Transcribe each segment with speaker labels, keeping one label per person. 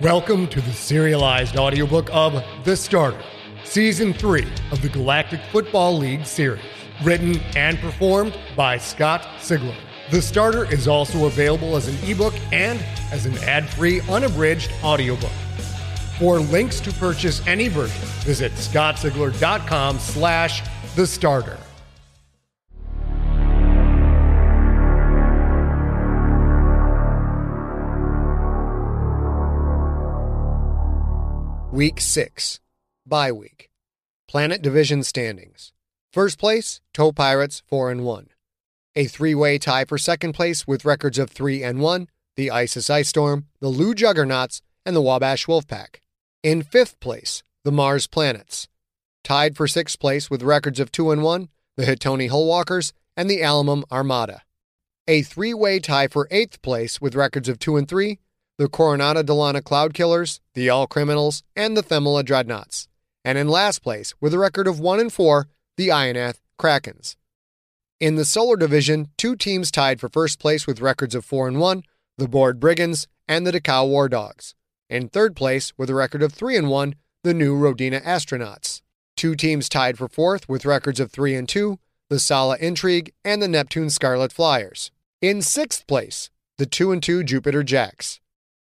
Speaker 1: Welcome to the serialized audiobook of The Starter, Season 3 of the Galactic Football League series, written and performed by Scott Sigler. The Starter is also available as an ebook and as an ad-free, unabridged audiobook. For links to purchase any version, visit scottsigler.com slash the starter.
Speaker 2: Week 6. Bye week. Planet Division standings. First place, Toe Pirates 4 and 1. A three-way tie for second place with records of 3 and 1, the Isis Ice Storm, the Lou Juggernauts, and the Wabash Wolfpack. In fifth place, the Mars Planets. Tied for sixth place with records of 2 and 1, the Hitoni Hullwalkers and the Alamum Armada. A three-way tie for eighth place with records of 2 and 3, the Coronata Delana Cloud Killers, the All Criminals, and the Themela Dreadnoughts. And in last place, with a record of 1 and 4, the Ionath Krakens. In the Solar Division, two teams tied for first place with records of 4 and 1, the Board Brigands and the Dakau War Dogs. In third place, with a record of 3 and 1, the new Rodina Astronauts. Two teams tied for fourth with records of 3 and 2, the Sala Intrigue and the Neptune Scarlet Flyers. In sixth place, the 2 and 2 Jupiter Jacks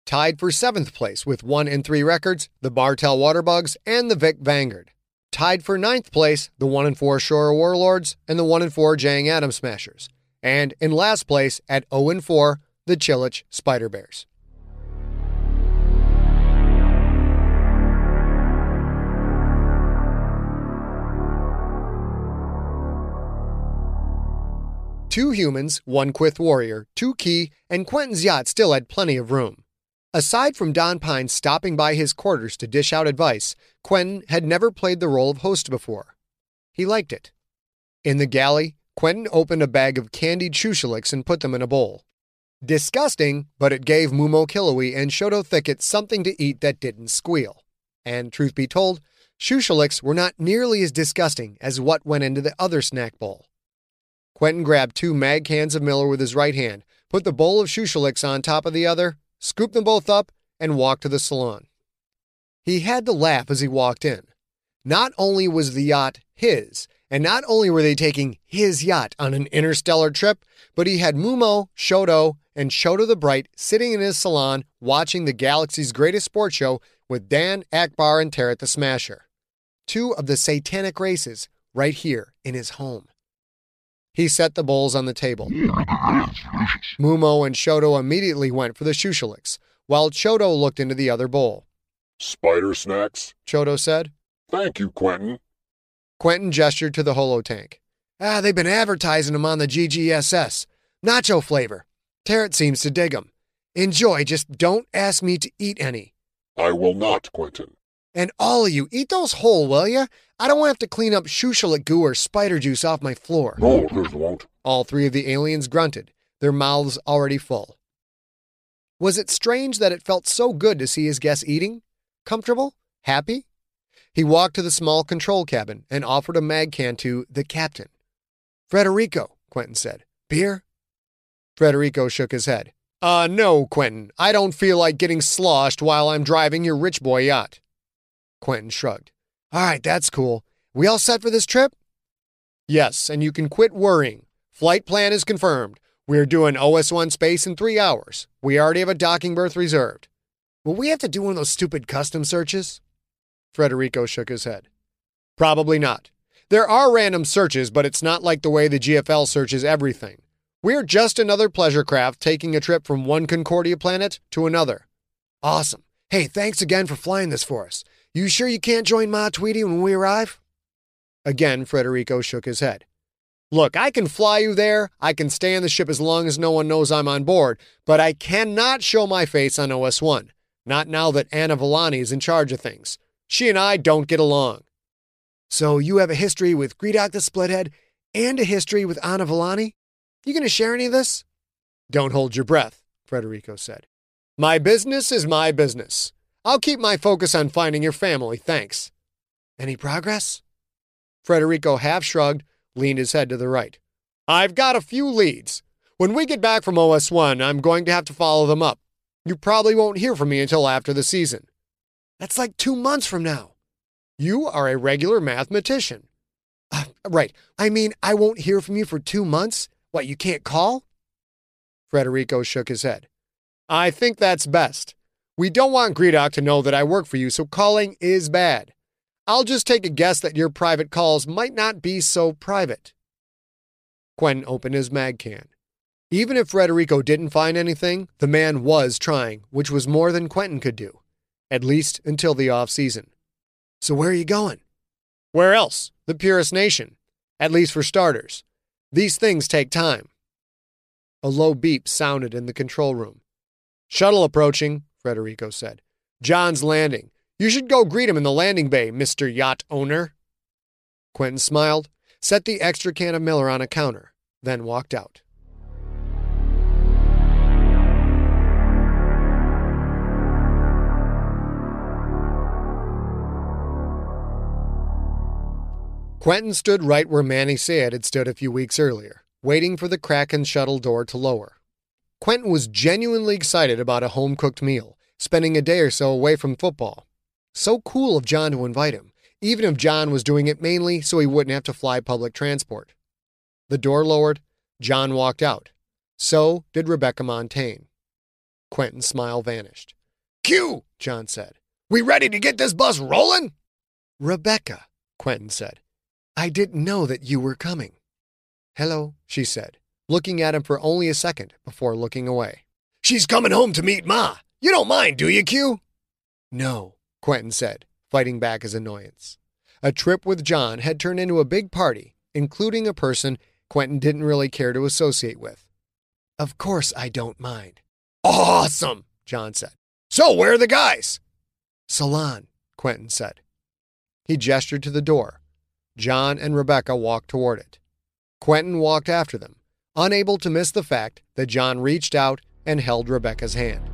Speaker 2: tied for seventh place with 1 and 3 records, the Bartel Waterbugs and the Vic Vanguard. Tied for ninth place, the 1 and 4 Shore Warlords and the 1 and 4 Jang Atom Smashers. And in last place at 0 and 4, the Chilich Spider Bears. Two humans, one Quith warrior, two key, and Quentin's yacht still had plenty of room. Aside from Don Pine stopping by his quarters to dish out advice, Quentin had never played the role of host before. He liked it. In the galley, Quentin opened a bag of candied shushaliks and put them in a bowl. Disgusting, but it gave Mum-O-Killowee and Shoto Thicket something to eat that didn't squeal. And truth be told, shushaliks were not nearly as disgusting as what went into the other snack bowl. Quentin grabbed two mag cans of Miller with his right hand, put the bowl of shushaliks on top of the other, scooped them both up, and walked to the salon. He had to laugh as he walked in. Not only was the yacht his, and not only were they taking his yacht on an interstellar trip, but he had Mumo, Shoto, and Choto the Bright sitting in his salon watching the galaxy's greatest sports show with Dan, Akbar, and Tarot the Smasher. Two of the satanic races right here in his home. He set the bowls on the table. Mumo and Shoto immediately went for the shushalix, while Shoto looked into the other bowl.
Speaker 3: Spider snacks?
Speaker 2: Shoto said.
Speaker 3: Thank you, Quentin.
Speaker 2: Quentin gestured to the holo tank. Ah, they've been advertising them on the GGSS. Nacho flavor. Tarot seems to dig 'em. Enjoy, just don't ask me to eat any.
Speaker 3: I will not, Quentin.
Speaker 2: And all of you, eat those whole, will ya? I don't want to have to clean up shushalix goo or spider juice off my floor.
Speaker 3: No, there won't.
Speaker 2: All three of the aliens grunted, their mouths already full. Was it strange that it felt so good to see his guests eating? Comfortable? Happy? He walked to the small control cabin and offered a mag can to the captain. Frederico, Quentin said. Beer? Frederico shook his head. Uh, no, Quentin. I don't feel like getting sloshed while I'm driving your rich boy yacht. Quentin shrugged. All right, that's cool. We all set for this trip? Yes, and you can quit worrying. Flight plan is confirmed. We're doing OS1 space in three hours. We already have a docking berth reserved. Will we have to do one of those stupid custom searches? Frederico shook his head. Probably not. There are random searches, but it's not like the way the GFL searches everything. We're just another pleasure craft taking a trip from one Concordia planet to another. Awesome. Hey, thanks again for flying this for us. You sure you can't join Ma Tweedy when we arrive? Again, Frederico shook his head. Look, I can fly you there. I can stay on the ship as long as no one knows I'm on board, but I cannot show my face on OS 1. Not now that Anna Villani is in charge of things. She and I don't get along. So you have a history with Gredok the Splithead and a history with Anna Villani? You going to share any of this? Don't hold your breath, Frederico said. My business is my business. I'll keep my focus on finding your family, thanks. Any progress? Frederico half shrugged, leaned his head to the right. I've got a few leads. When we get back from OS1, I'm going to have to follow them up. You probably won't hear from me until after the season. That's like two months from now. You are a regular mathematician. Uh, right. I mean, I won't hear from you for two months? What, you can't call? Frederico shook his head. I think that's best. We don't want Gredok to know that I work for you, so calling is bad. I'll just take a guess that your private calls might not be so private. Quentin opened his mag can. Even if Frederico didn't find anything, the man was trying, which was more than Quentin could do, at least until the off season. So where are you going? Where else? The purest Nation. At least for starters. These things take time. A low beep sounded in the control room. Shuttle approaching, Frederico said. John's landing. You should go greet him in the landing bay, Mr. Yacht Owner. Quentin smiled, set the extra can of Miller on a counter, then walked out. Quentin stood right where Manny Sayed had stood a few weeks earlier, waiting for the Kraken shuttle door to lower. Quentin was genuinely excited about a home cooked meal, spending a day or so away from football. So cool of John to invite him, even if John was doing it mainly so he wouldn't have to fly public transport. The door lowered, John walked out. So did Rebecca Montagne. Quentin's smile vanished. Q, John said. We ready to get this bus rolling? Rebecca, Quentin said. I didn't know that you were coming. Hello, she said, looking at him for only a second before looking away. She's coming home to meet Ma. You don't mind, do you, Q? No, Quentin said, fighting back his annoyance. A trip with John had turned into a big party, including a person Quentin didn't really care to associate with. Of course I don't mind. Awesome, John said. So where are the guys? Salon, Quentin said. He gestured to the door, John and Rebecca walked toward it. Quentin walked after them, unable to miss the fact that John reached out and held Rebecca's hand.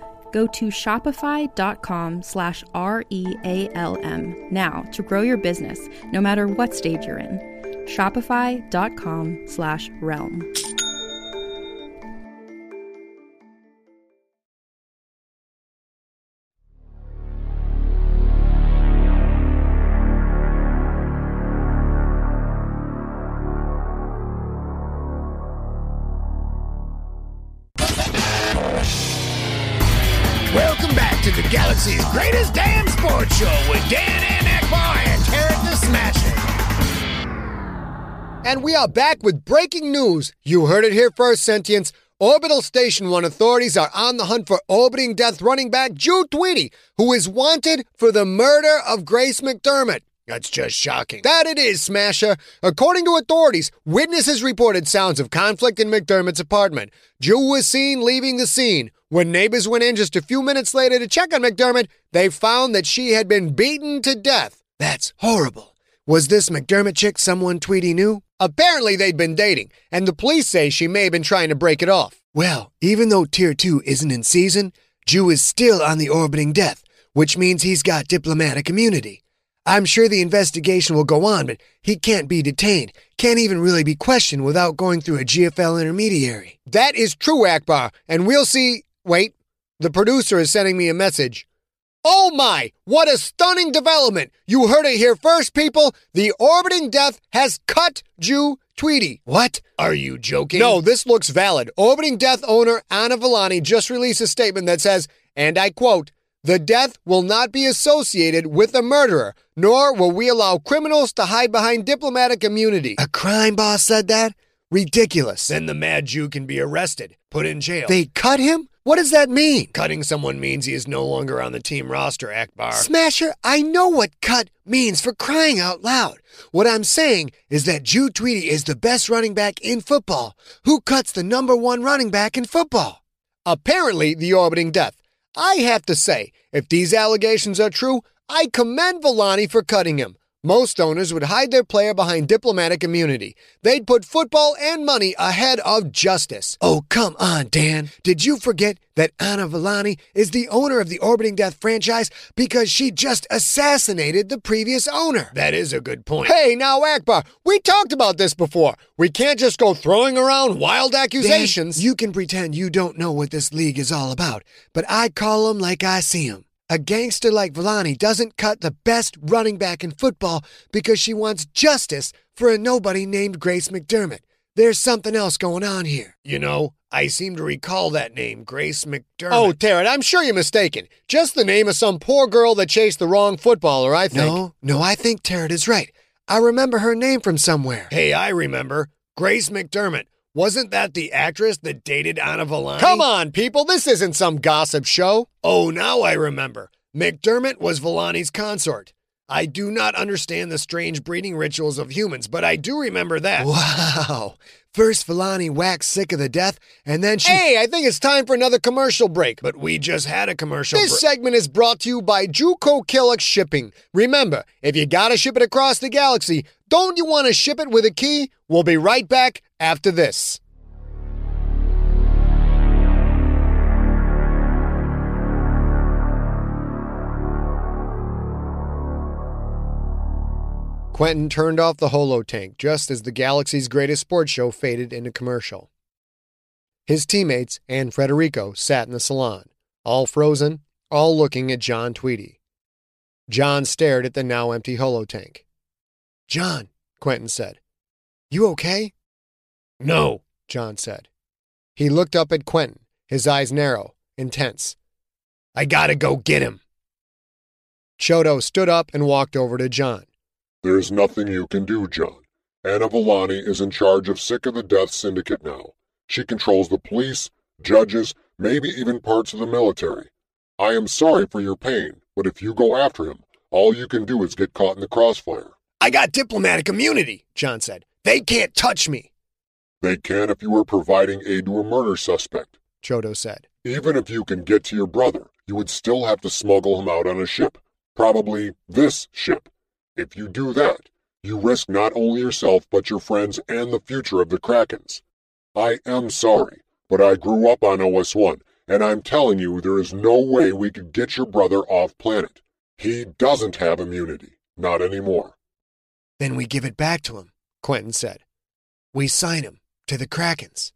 Speaker 4: Go to shopify.com slash R-E-A-L-M now to grow your business, no matter what stage you're in. Shopify.com slash realm.
Speaker 5: And
Speaker 2: we are back with breaking news. You heard it here first, Sentience. Orbital Station 1 authorities are on the hunt for orbiting death running back Drew Tweedy, who is wanted for the murder of Grace McDermott.
Speaker 5: That's just shocking.
Speaker 2: That it is, Smasher. According to authorities, witnesses reported sounds of conflict in McDermott's apartment. Drew was seen leaving the scene. When neighbors went in just a few minutes later to check on McDermott, they found that she had been beaten to death. That's horrible. Was this McDermott chick someone Tweedy knew? Apparently, they'd been dating, and the police say she may have been trying to break it off. Well, even though Tier 2 isn't in season, Ju is still on the orbiting death, which means he's got diplomatic immunity. I'm sure the investigation will go on, but he can't be detained, can't even really be questioned without going through a GFL intermediary. That is true, Akbar, and we'll see. Wait, the producer is sending me a message. Oh my, what a stunning development! You heard it here first, people. The orbiting death has cut Ju Tweedy. What?
Speaker 5: Are you joking?
Speaker 2: No, this looks valid. Orbiting Death owner Anna Villani just released a statement that says, and I quote, the death will not be associated with a murderer, nor will we allow criminals to hide behind diplomatic immunity. A crime boss said that? Ridiculous.
Speaker 5: Then the mad Ju can be arrested, put in jail.
Speaker 2: They cut him? What does that mean?
Speaker 5: Cutting someone means he is no longer on the team roster, Akbar.
Speaker 2: Smasher, I know what cut means for crying out loud. What I'm saying is that Ju Tweedy is the best running back in football. Who cuts the number one running back in football? Apparently, the orbiting death. I have to say, if these allegations are true, I commend Villani for cutting him. Most owners would hide their player behind diplomatic immunity. They'd put football and money ahead of justice. Oh, come on, Dan. Did you forget that Anna Villani is the owner of the Orbiting Death franchise because she just assassinated the previous owner?
Speaker 5: That is a good point.
Speaker 2: Hey, now, Akbar, we talked about this before. We can't just go throwing around wild accusations. Dan, you can pretend you don't know what this league is all about, but I call them like I see them. A gangster like Villani doesn't cut the best running back in football because she wants justice for a nobody named Grace McDermott. There's something else going on here.
Speaker 5: You know, I seem to recall that name, Grace McDermott.
Speaker 2: Oh, Tarrant, I'm sure you're mistaken. Just the name of some poor girl that chased the wrong footballer, I think. No, no, I think Tarrant is right. I remember her name from somewhere.
Speaker 5: Hey, I remember. Grace McDermott. Wasn't that the actress that dated Anna Villani?
Speaker 2: Come on, people. This isn't some gossip show.
Speaker 5: Oh, now I remember. McDermott was Villani's consort. I do not understand the strange breeding rituals of humans, but I do remember that.
Speaker 2: Wow. First, Villani waxed sick of the death, and then she.
Speaker 5: Hey, I think it's time for another commercial break. But we just had a commercial
Speaker 2: This segment is brought to you by Juco Killick Shipping. Remember, if you gotta ship it across the galaxy, don't you want to ship it with a key? We'll be right back after this. Quentin turned off the holo tank just as the galaxy's greatest sports show faded into commercial. His teammates and Frederico sat in the salon, all frozen, all looking at John Tweedy. John stared at the now empty holo tank. John, Quentin said, You okay?
Speaker 5: No.
Speaker 2: John said. He looked up at Quentin, his eyes narrow, intense.
Speaker 5: I gotta go get him.
Speaker 2: Choto stood up and walked over to John.
Speaker 3: There's nothing you can do, John. Anna Villani is in charge of Sick of the Death Syndicate now. She controls the police, judges, maybe even parts of the military. I am sorry for your pain, but if you go after him, all you can do is get caught in the crossfire.
Speaker 5: I got diplomatic immunity, John said. They can't touch me.
Speaker 3: They can if you are providing aid to a murder suspect.
Speaker 2: Choto said.
Speaker 3: Even if you can get to your brother, you would still have to smuggle him out on a ship. Probably this ship. If you do that, you risk not only yourself but your friends and the future of the Krakens. I am sorry, but I grew up on OS1, and I'm telling you there is no way we could get your brother off planet. He doesn't have immunity. Not anymore.
Speaker 2: Then we give it back to him, Quentin said. We sign him to the Krakens.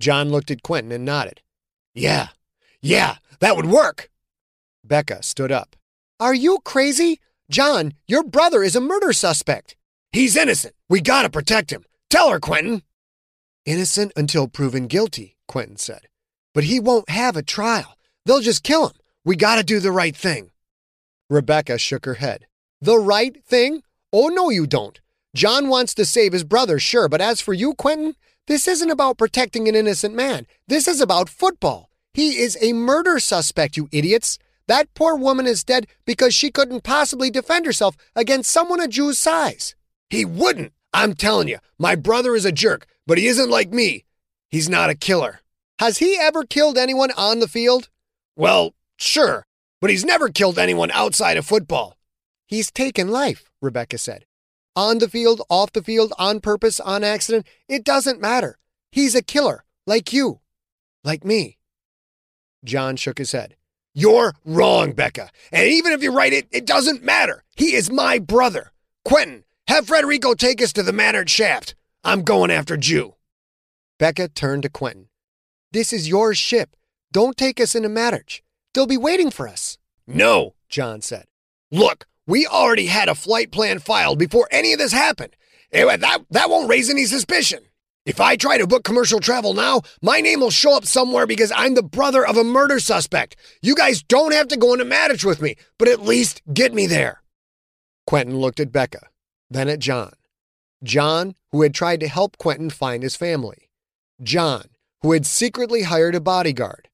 Speaker 2: John looked at Quentin and nodded.
Speaker 5: Yeah, yeah, that would work.
Speaker 2: Becca stood up. Are you crazy? John, your brother is a murder suspect.
Speaker 5: He's innocent. We gotta protect him. Tell her, Quentin.
Speaker 2: Innocent until proven guilty, Quentin said. But he won't have a trial. They'll just kill him. We gotta do the right thing. Rebecca shook her head. The right thing? Oh, no, you don't. John wants to save his brother, sure, but as for you, Quentin, this isn't about protecting an innocent man. This is about football. He is a murder suspect, you idiots. That poor woman is dead because she couldn't possibly defend herself against someone a Ju's size.
Speaker 5: He wouldn't. I'm telling you, my brother is a jerk, but he isn't like me. He's not a killer.
Speaker 2: Has he ever killed anyone on the field?
Speaker 5: Well, sure, but he's never killed anyone outside of football.
Speaker 2: He's taken life, Rebecca said. On the field, off the field, on purpose, on accident, it doesn't matter. He's a killer, like you, like me. John shook his head.
Speaker 5: You're wrong, Becca. And even if you're right, it, it doesn't matter. He is my brother. Quentin, have Frederico take us to the Manor shaft. I'm going after Ju.
Speaker 2: Becca turned to Quentin. This is your ship. Don't take us into Mattert. They'll be waiting for us.
Speaker 5: No, John said. Look, we already had a flight plan filed before any of this happened. That, that won't raise any suspicion. If I try to book commercial travel now, my name will show up somewhere because I'm the brother of a murder suspect. You guys don't have to go into Mattert with me, but at least get me there.
Speaker 2: Quentin looked at Becca, then at John. John, who had tried to help Quentin find his family. John, who had secretly hired a bodyguard.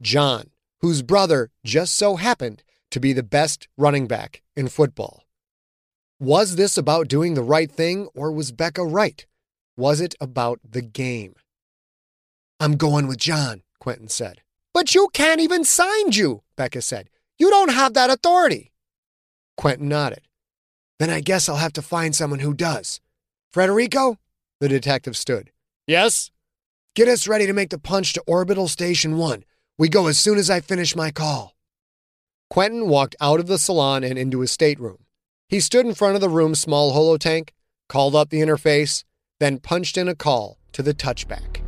Speaker 2: John, whose brother just so happened to be the best running back in football. Was this about doing the right thing, or was Becca right? Was it about the game? I'm going with John, Quentin said. But you can't even sign you, Becca said. You don't have that authority. Quentin nodded. Then I guess I'll have to find someone who does. Frederico? The detective stood.
Speaker 5: Yes?
Speaker 2: Get us ready to make the punch to Orbital Station 1. We go as soon as I finish my call. Quentin walked out of the salon and into his stateroom. He stood in front of the room's small holotank, called up the interface, then punched in a call to the touchback.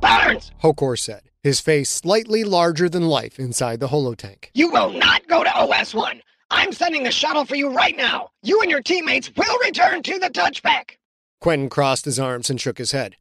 Speaker 5: Barnes!
Speaker 2: Hokor said, his face slightly larger than life inside the holotank.
Speaker 6: You will not go to OS1. I'm sending the shuttle for you right now. You and your teammates will return to the touchback.
Speaker 2: Quentin crossed his arms and shook his head.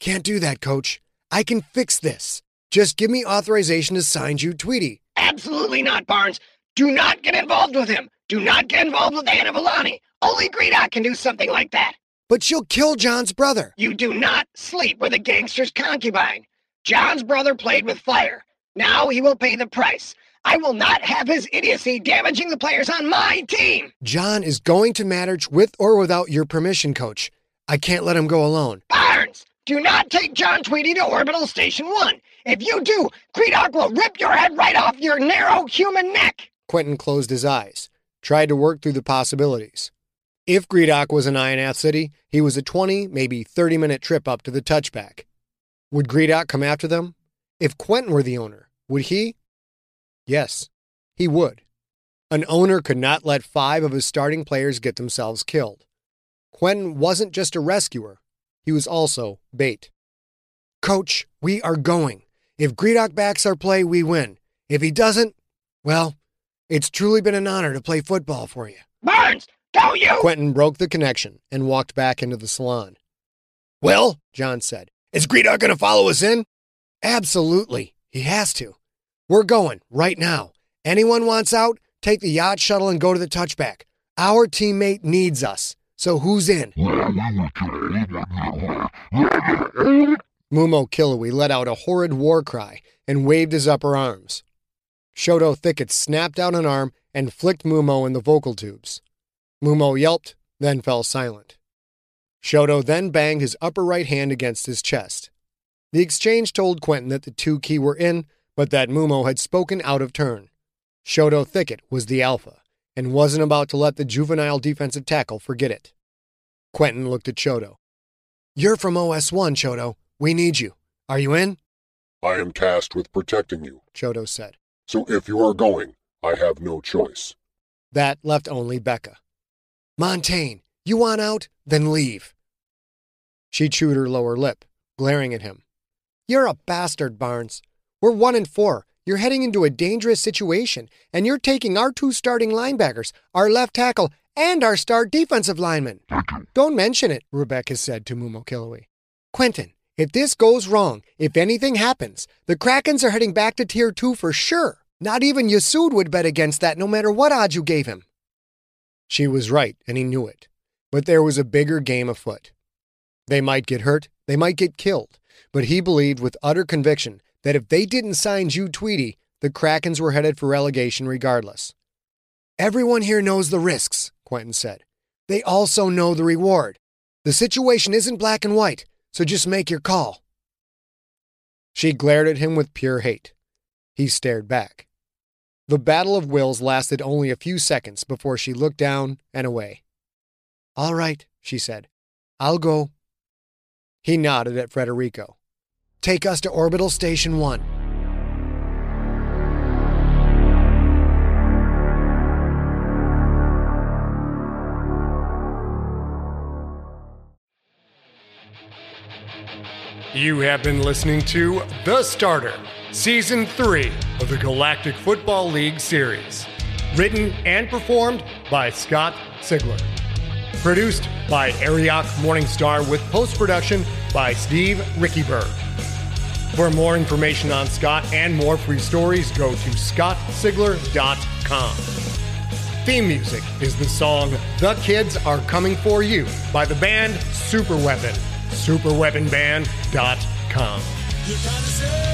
Speaker 2: Can't do that, coach. I can fix this. Just give me authorization to sign you, Tweedy.
Speaker 6: Absolutely not, Barnes. Do not get involved with him. Do not get involved with Anna Villani. Only Gredok can do something like that.
Speaker 2: But she'll kill John's brother.
Speaker 6: You do not sleep with a gangster's concubine. John's brother played with fire. Now he will pay the price. I will not have his idiocy damaging the players on my team.
Speaker 2: John is going to Mattert with or without your permission, coach. I can't let him go alone.
Speaker 6: Barnes, do not take John Tweedy to Orbital Station 1. If you do, Gredok will rip your head right off your narrow human neck.
Speaker 2: Quentin closed his eyes, tried to work through the possibilities. If Gredok was in Ionath City, he was a 20, maybe 30 minute trip up to the touchback. Would Gredok come after them? If Quentin were the owner, would he? Yes, he would. An owner could not let five of his starting players get themselves killed. Quentin wasn't just a rescuer, he was also bait. Coach, we are going. If Gredok backs our play, we win. If he doesn't, well, it's truly been an honor to play football for you.
Speaker 6: Burns, don't you?
Speaker 2: Quentin broke the connection and walked back into the salon.
Speaker 5: Well,
Speaker 2: John said,
Speaker 5: is Gredok going to follow us in?
Speaker 2: Absolutely. He has to. We're going right now. Anyone wants out, take the yacht shuttle and go to the touchback. Our teammate needs us. So who's in? Mum-O-Killowee let out a horrid war cry and waved his upper arms. Shoto Thicket snapped out an arm and flicked Mumo in the vocal tubes. Mumo yelped, then fell silent. Shoto then banged his upper right hand against his chest. The exchange told Quentin that the two key were in, but that Mumo had spoken out of turn. Shoto Thicket was the alpha and wasn't about to let the juvenile defensive tackle forget it. Quentin looked at Shoto. You're from OS1, Shoto. We need you. Are you in?
Speaker 3: I am tasked with protecting you.
Speaker 2: Shoto said.
Speaker 3: So if you are going, I have no choice.
Speaker 2: That left only Becca.
Speaker 5: Montagne, you want out? Then leave.
Speaker 2: She chewed her lower lip, glaring at him.
Speaker 5: You're a bastard, Barnes. We're one in four. You're heading into a dangerous situation, and you're taking our two starting linebackers, our left tackle, and our star defensive lineman.
Speaker 2: Don't mention it, Rebecca said to Mum-O-Killowee.
Speaker 5: Quentin, if this goes wrong, if anything happens, the Krakens are heading back to Tier 2 for sure. Not even Yasud would bet against that no matter what odds you gave him.
Speaker 2: She was right, and he knew it. But there was a bigger game afoot. They might get hurt, they might get killed, but he believed with utter conviction that if they didn't sign Jude Tweedy, the Krakens were headed for relegation regardless.
Speaker 5: Everyone here knows the risks, Quentin said. They also know the reward. The situation isn't black and white, so just make your call.
Speaker 2: She glared at him with pure hate. He stared back. The battle of wills lasted only a few seconds before she looked down and away.
Speaker 5: All right, she said. I'll go.
Speaker 2: He nodded at Frederico.
Speaker 5: Take us to Orbital Station 1.
Speaker 1: You have been listening to The Starter, Season 3 of the Galactic Football League series. Written and performed by Scott Sigler. Produced by Arioch Morningstar with post production by Steve Riekeberg. For more information on Scott and more free stories, go to scottsigler.com. Theme music is the song The Kids Are Coming For You by the band Superweapon. Superweaponband.com.